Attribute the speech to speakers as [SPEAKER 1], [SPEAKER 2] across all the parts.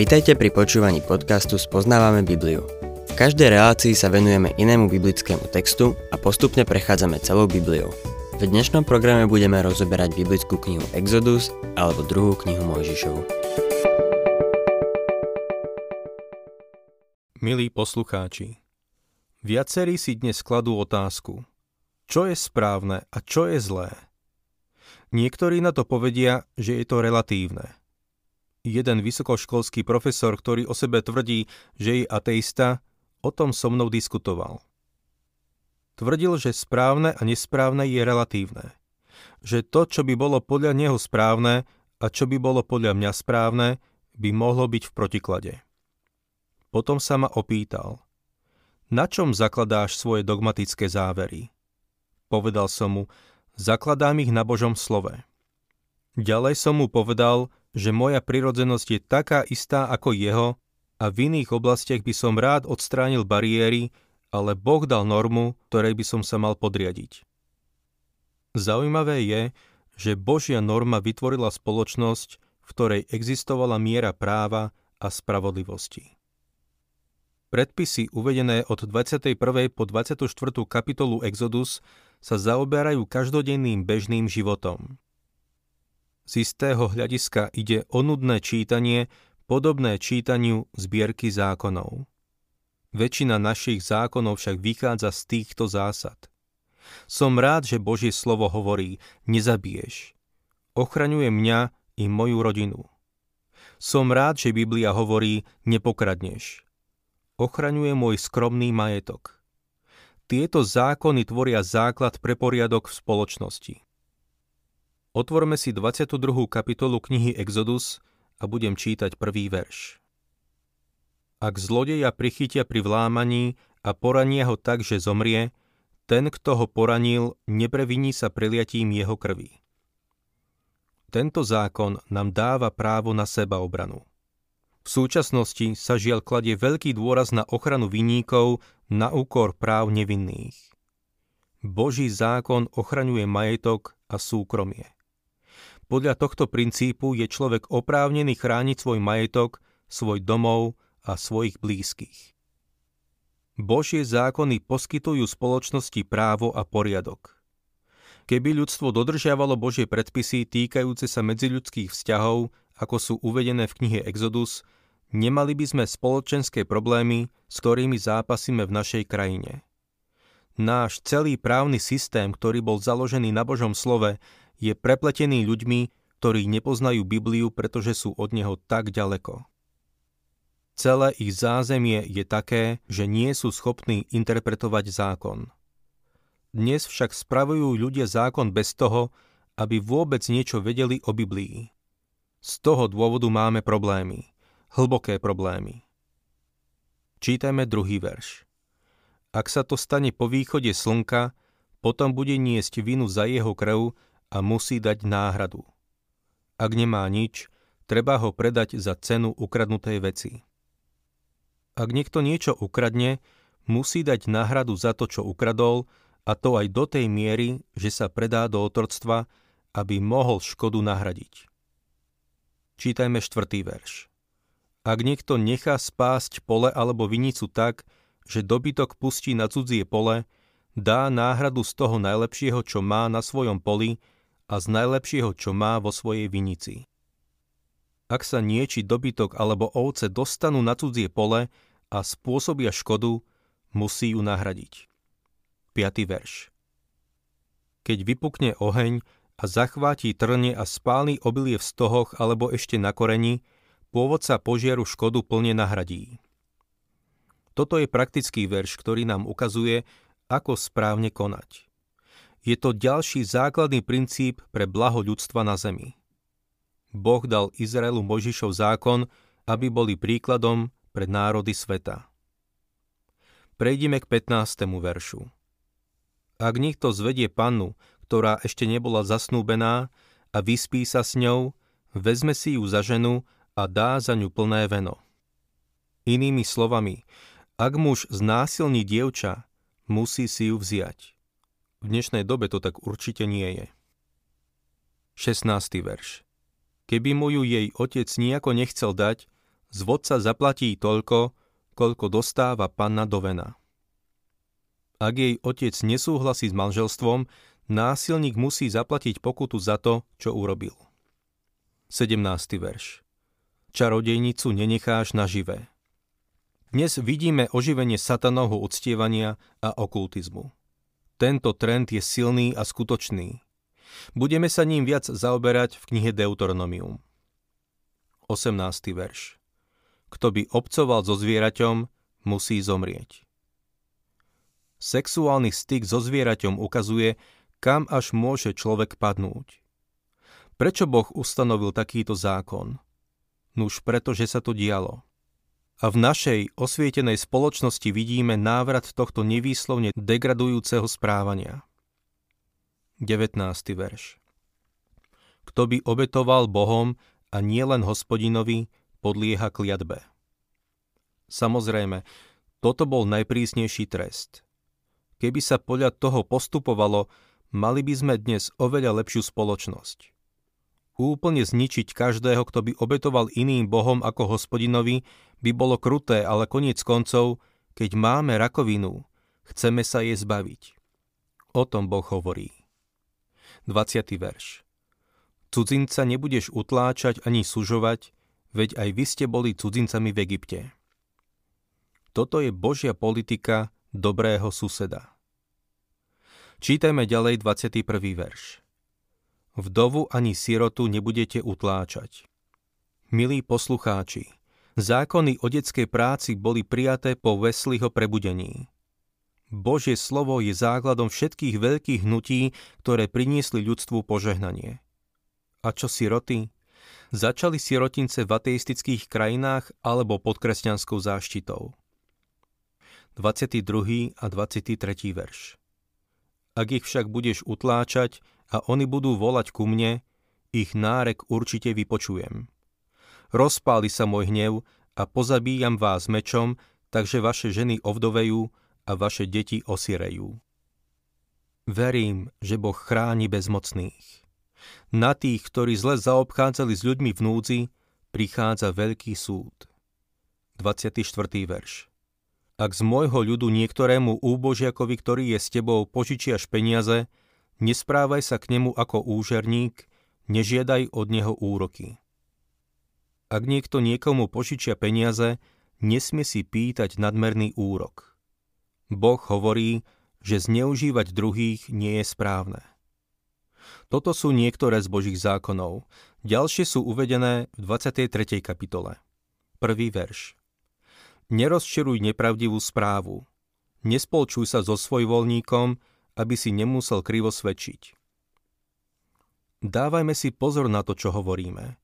[SPEAKER 1] Vitajte pri počúvaní podcastu Spoznávame Bibliu. V každej relácii sa venujeme inému biblickému textu a postupne prechádzame celou Bibliou. V dnešnom programe budeme rozoberať biblickú knihu Exodus alebo druhú knihu Mojžišovu.
[SPEAKER 2] Milí poslucháči, viacerí si dnes kladú otázku, čo je správne a čo je zlé. Niektorí na to povedia, že je to relatívne. Jeden vysokoškolský profesor, ktorý o sebe tvrdí, že je ateista, o tom so mnou diskutoval. Tvrdil, že správne a nesprávne je relatívne. Že to, čo by bolo podľa neho správne a čo by bolo podľa mňa správne, by mohlo byť v protiklade. Potom sa ma opýtal, na čom zakladáš svoje dogmatické závery? Povedal som mu, zakladám ich na Božom slove. Ďalej som mu povedal, že moja prirodzenosť je taká istá ako jeho a v iných oblastiach by som rád odstránil bariéry, ale Boh dal normu, ktorej by som sa mal podriadiť. Zaujímavé je, že Božia norma vytvorila spoločnosť, v ktorej existovala miera práva a spravodlivosti. Predpisy uvedené od 21. po 24. kapitolu Exodus sa zaoberajú každodenným bežným životom. Z istého hľadiska ide o nudné čítanie, podobné čítaniu zbierky zákonov. Väčšina našich zákonov však vychádza z týchto zásad. Som rád, že Božie slovo hovorí, nezabiješ. Ochraňuje mňa i moju rodinu. Som rád, že Biblia hovorí, nepokradneš. Ochraňuje môj skromný majetok. Tieto zákony tvoria základ pre poriadok v spoločnosti. Otvorme si 22. kapitolu knihy Exodus a budem čítať prvý verš. Ak zlodeja prichytia pri vlámaní a porania ho tak, že zomrie, ten, kto ho poranil, nepreviní sa preliatím jeho krvi. Tento zákon nám dáva právo na seba obranu. V súčasnosti sa žiaľ kladie veľký dôraz na ochranu vinníkov na úkor práv nevinných. Boží zákon ochraňuje majetok a súkromie. Podľa tohto princípu je človek oprávnený chrániť svoj majetok, svoj domov a svojich blízkych. Božie zákony poskytujú spoločnosti právo a poriadok. Keby ľudstvo dodržiavalo Božie predpisy týkajúce sa medziľudských vzťahov, ako sú uvedené v knihe Exodus, nemali by sme spoločenské problémy, s ktorými zápasíme v našej krajine. Náš celý právny systém, ktorý bol založený na Božom slove, je prepletený ľuďmi, ktorí nepoznajú Bibliu, pretože sú od neho tak ďaleko. Celé ich zázemie je také, že nie sú schopní interpretovať zákon. Dnes však spravujú ľudia zákon bez toho, aby vôbec niečo vedeli o Biblii. Z toho dôvodu máme problémy, hlboké problémy. Čítajme druhý verš. Ak sa to stane po východe slnka, potom bude niesť vinu za jeho krv a musí dať náhradu. Ak nemá nič, treba ho predať za cenu ukradnutej veci. Ak niekto niečo ukradne, musí dať náhradu za to, čo ukradol, a to aj do tej miery, že sa predá do otroctva, aby mohol škodu nahradiť. Čítajme štvrtý verš. Ak niekto nechá spásť pole alebo vinicu tak, že dobytok pustí na cudzie pole, dá náhradu z toho najlepšieho, čo má na svojom poli a z najlepšieho, čo má vo svojej vinici. Ak sa nieči dobytok alebo ovce dostanú na cudzie pole a spôsobia škodu, musí ju nahradiť. 5. verš Keď vypukne oheň a zachváti trne a spálny obilie v stohoch alebo ešte na koreni, pôvodca požiaru škodu plne nahradí. Toto je praktický verš, ktorý nám ukazuje, ako správne konať. Je to ďalší základný princíp pre blaho ľudstva na zemi. Boh dal Izraelu Možišov zákon, aby boli príkladom pre národy sveta. Prejdime k 15. veršu. Ak niekto zvedie pannu, ktorá ešte nebola zasnúbená a vyspí sa s ňou, vezme si ju za ženu a dá za ňu plné veno. Inými slovami, ak muž znásilní dievča, musí si ju vziať. V dnešnej dobe to tak určite nie je. 16. verš. Keby mu ju jej otec nejako nechcel dať, z vodca zaplatí toľko, koľko dostáva panna do vena. Ak jej otec nesúhlasí s manželstvom, násilník musí zaplatiť pokutu za to, čo urobil. 17. verš. Čarodejnicu nenecháš naživé. Dnes vidíme oživenie satanovho uctievania a okultizmu. Tento trend je silný a skutočný. Budeme sa ním viac zaoberať v knihe Deuteronomium. 18. verš. Kto by obcoval so zvieraťom, musí zomrieť. Sexuálny styk so zvieraťom ukazuje, kam až môže človek padnúť. Prečo Boh ustanovil takýto zákon? Nuž preto, že sa to dialo. A v našej osvietenej spoločnosti vidíme návrat tohto nevýslovne degradujúceho správania. 19. verš. Kto by obetoval Bohom a nie len hospodinovi, podlieha kliatbe. Samozrejme, toto bol najprísnejší trest. Keby sa podľa toho postupovalo, mali by sme dnes oveľa lepšiu spoločnosť. Úplne zničiť každého, kto by obetoval iným bohom ako hospodinovi, by bolo kruté, ale koniec koncov, keď máme rakovinu, chceme sa jej zbaviť. O tom Boh hovorí. 20. verš. Cudzinca nebudeš utláčať ani sužovať, veď aj vy ste boli cudzincami v Egypte. Toto je Božia politika dobrého suseda. Čítajme ďalej 21. verš. Vdovu ani sirotu nebudete utláčať. Milí poslucháči, zákony o detskej práci boli prijaté po Wesleyho prebudení. Božie slovo je základom všetkých veľkých hnutí, ktoré priniesli ľudstvu požehnanie. A čo siroty? Začali sirotince v ateistických krajinách alebo pod kresťanskou záštitou. 22. a 23. verš Ak ich však budeš utláčať a oni budú volať ku mne, ich nárek určite vypočujem. Rozpáli sa môj hnev a pozabíjam vás mečom, takže vaše ženy ovdovejú a vaše deti osirejú. Verím, že Boh chráni bezmocných. Na tých, ktorí zle zaobchádzali s ľuďmi v núdzi, prichádza veľký súd. 24. verš Ak z môjho ľudu niektorému úbožiakovi, ktorý je s tebou, požičiaš peniaze, nesprávaj sa k nemu ako úžerník, nežiadaj od neho úroky. Ak niekto niekomu požičia peniaze, nesmie si pýtať nadmerný úrok. Boh hovorí, že zneužívať druhých nie je správne. Toto sú niektoré z Božích zákonov. Ďalšie sú uvedené v 23. kapitole. Prvý verš. Nerozčiruj nepravdivú správu. Nespolčuj sa so svojvoľníkom, aby si nemusel krivo svedčiť. Dávajme si pozor na to, čo hovoríme.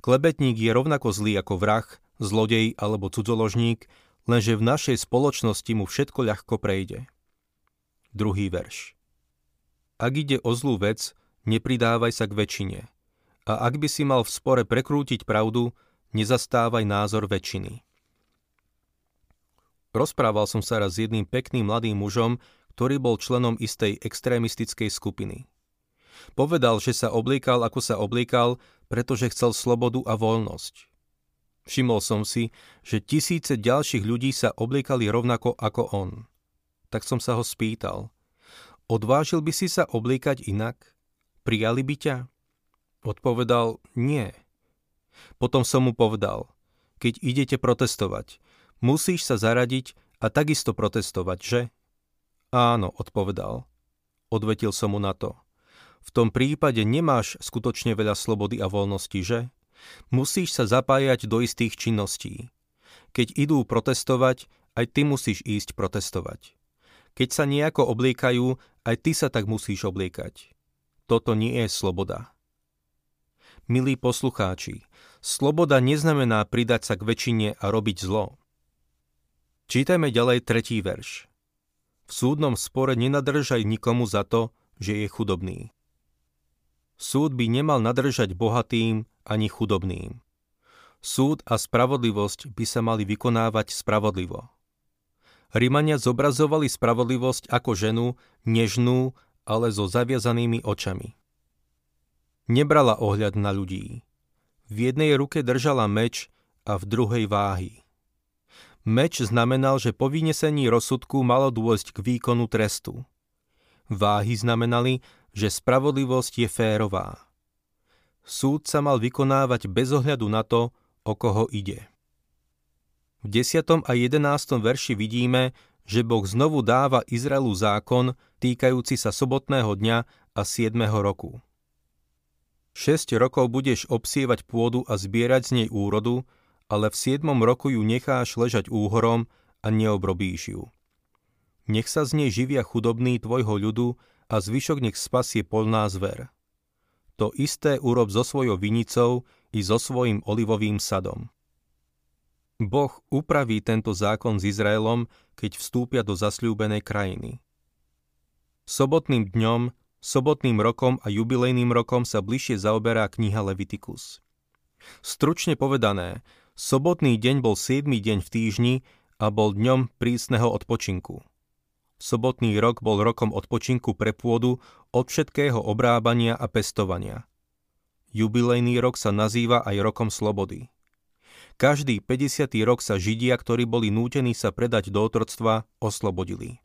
[SPEAKER 2] Klebetník je rovnako zlý ako vrah, zlodej alebo cudzoložník, lenže v našej spoločnosti mu všetko ľahko prejde. Druhý verš. Ak ide o zlú vec, nepridávaj sa k väčšine. A ak by si mal v spore prekrútiť pravdu, nezastávaj názor väčšiny. Rozprával som sa raz s jedným pekným mladým mužom, ktorý bol členom istej extrémistickej skupiny. Povedal, že sa obliekal ako sa obliekal, pretože chcel slobodu a voľnosť. Všimol som si, že tisíce ďalších ľudí sa obliekali rovnako ako on. Tak som sa ho spýtal. Odvážil by si sa obliekať inak? Prijali by ťa? Odpovedal, nie. Potom som mu povedal, keď idete protestovať, musíš sa zaradiť a takisto protestovať, že? Áno, odpovedal. Odvetil som mu na to. V tom prípade nemáš skutočne veľa slobody a voľnosti, že? Musíš sa zapájať do istých činností. Keď idú protestovať, aj ty musíš ísť protestovať. Keď sa nejako obliekajú, aj ty sa tak musíš obliekať. Toto nie je sloboda. Milí poslucháči, sloboda neznamená pridať sa k väčšine a robiť zlo. Čítajme ďalej tretí verš. V súdnom spore nenadržaj nikomu za to, že je chudobný. Súd by nemal nadržať bohatým ani chudobným. Súd a spravodlivosť by sa mali vykonávať spravodlivo. Rímania zobrazovali spravodlivosť ako ženu, nežnú, ale so zaviazanými očami. Nebrala ohľad na ľudí. V jednej ruke držala meč a v druhej váhy. Meč znamenal, že po vynesení rozsudku malo dôjsť k výkonu trestu. Váhy znamenali, že spravodlivosť je férová. Súd sa mal vykonávať bez ohľadu na to, o koho ide. V 10. a 11. verši vidíme, že Boh znovu dáva Izraelu zákon týkajúci sa sobotného dňa a 7. roku. 6 rokov budeš obsievať pôdu a zbierať z nej úrodu, ale v 7. roku ju necháš ležať úhorom a neobrobíš ju. Nech sa z nej živia chudobný tvojho ľudu a zvyšok nech spasie polná zver. To isté urob so svojou vinicou i so svojim olivovým sadom. Boh upraví tento zákon s Izraelom, keď vstúpia do zasľúbenej krajiny. Sobotným dňom, sobotným rokom a jubilejným rokom sa bližšie zaoberá kniha Levitikus. Stručne povedané, sobotný deň bol 7. deň v týždni a bol dňom prísneho odpočinku. Sobotný rok bol rokom odpočinku pre pôdu od všetkého obrábania a pestovania. Jubilejný rok sa nazýva aj rokom slobody. Každý 50. rok sa Židia, ktorí boli nútení sa predať do otroctva, oslobodili.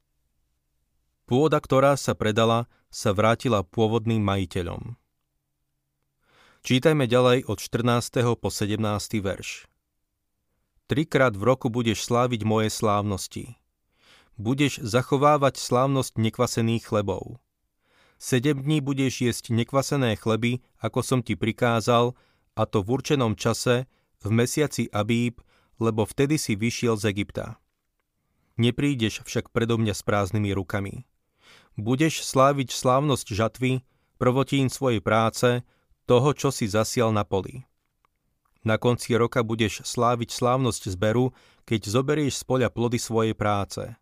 [SPEAKER 2] Pôda, ktorá sa predala, sa vrátila pôvodným majiteľom. Čítajme ďalej od 14. po 17. verš. Trikrát v roku budeš sláviť moje slávnosti. Budeš zachovávať slávnosť nekvasených chlebov. Sedem dní budeš jesť nekvasené chleby, ako som ti prikázal, a to v určenom čase, v mesiaci Abíb, lebo vtedy si vyšiel z Egypta. Neprídeš však predo mňa s prázdnymi rukami. Budeš sláviť slávnosť žatvy, prvotín svojej práce, toho, čo si zasial na poli. Na konci roka budeš sláviť slávnosť zberu, keď zoberieš z poľa plody svojej práce.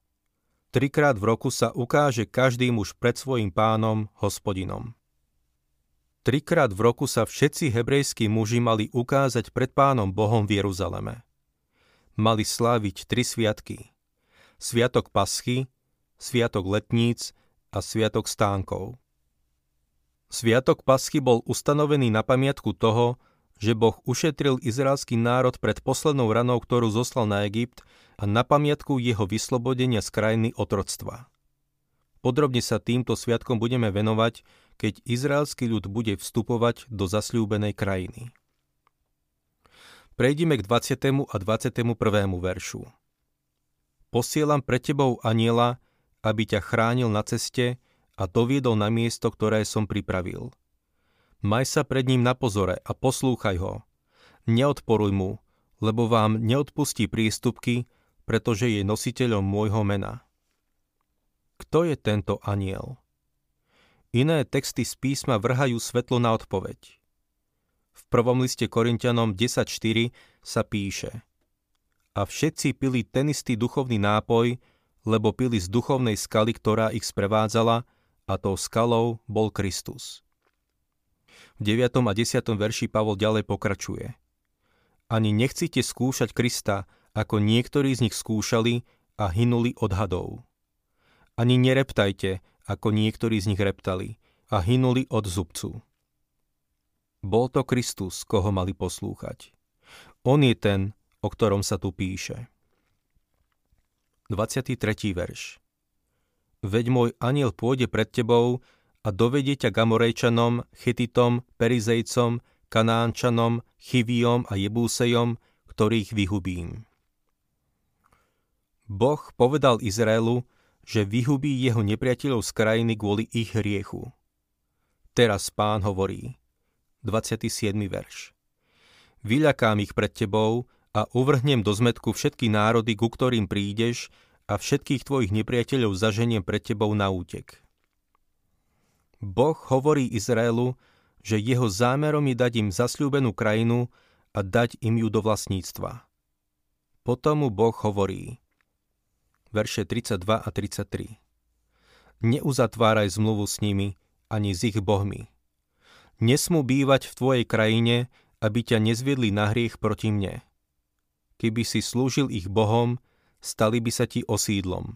[SPEAKER 2] Trikrát v roku sa ukáže každý muž pred svojim pánom, hospodinom. Trikrát v roku sa všetci hebrejskí muži mali ukázať pred pánom Bohom v Jeruzaleme. Mali sláviť tri sviatky. Sviatok Paschy, Sviatok Letníc a Sviatok Stánkov. Sviatok Paschy bol ustanovený na pamiatku toho, že Boh ušetril izraelský národ pred poslednou ranou, ktorú zoslal na Egypt a na pamiatku jeho vyslobodenia z krajiny otroctva. Podrobne sa týmto sviatkom budeme venovať, keď izraelský ľud bude vstupovať do zasľúbenej krajiny. Prejdime k 20. a 21. veršu. Posielam pre tebou aniela, aby ťa chránil na ceste a doviedol na miesto, ktoré som pripravil. Maj sa pred ním na pozore a poslúchaj ho. Neodporuj mu, lebo vám neodpustí prístupky, pretože je nositeľom môjho mena. Kto je tento aniel? Iné texty z písma vrhajú svetlo na odpoveď. V prvom liste Korintianom 10.4 sa píše A všetci pili ten istý duchovný nápoj, lebo pili z duchovnej skaly, ktorá ich sprevádzala, a tou skalou bol Kristus. V 9. a 10. verši Pavol ďalej pokračuje. Ani nechcite skúšať Krista, ako niektorí z nich skúšali a hynuli od hadov. Ani nereptajte, ako niektorí z nich reptali a hynuli od zubcu. Bol to Kristus, koho mali poslúchať. On je ten, o ktorom sa tu píše. 23. verš Veď môj aniel pôjde pred tebou a dovedie ťa Gamorejčanom, Chetitom, Perizejcom, Kanánčanom, Chiviom a Jebúsejom, ktorých vyhubím. Boh povedal Izraelu, že vyhubí jeho nepriateľov z krajiny kvôli ich hriechu. Teraz pán hovorí, 27. verš. Vyľakám ich pred tebou a uvrhnem do zmetku všetky národy, ku ktorým prídeš a všetkých tvojich nepriateľov zaženiem pred tebou na útek. Boh hovorí Izraelu, že jeho zámerom je dať im zasľúbenú krajinu a dať im ju do vlastníctva. Potom mu Boh hovorí, verše 32 a 33. Neuzatváraj zmluvu s nimi, ani s ich bohmi. Nesmú bývať v tvojej krajine, aby ťa nezviedli na hriech proti mne. Keby si slúžil ich bohom, stali by sa ti osídlom.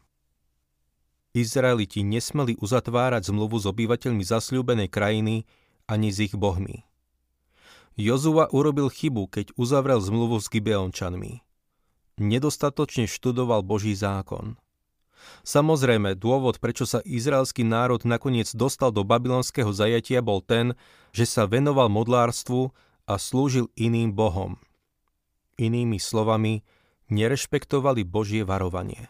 [SPEAKER 2] Izraeliti nesmeli uzatvárať zmluvu s obyvateľmi zasľúbenej krajiny ani s ich bohmi. Jozua urobil chybu, keď uzavrel zmluvu s Gibeončanmi. Nedostatočne študoval Boží zákon. Samozrejme, dôvod, prečo sa izraelský národ nakoniec dostal do babylonského zajatia bol ten, že sa venoval modlárstvu a slúžil iným bohom. Inými slovami, nerešpektovali Božie varovanie.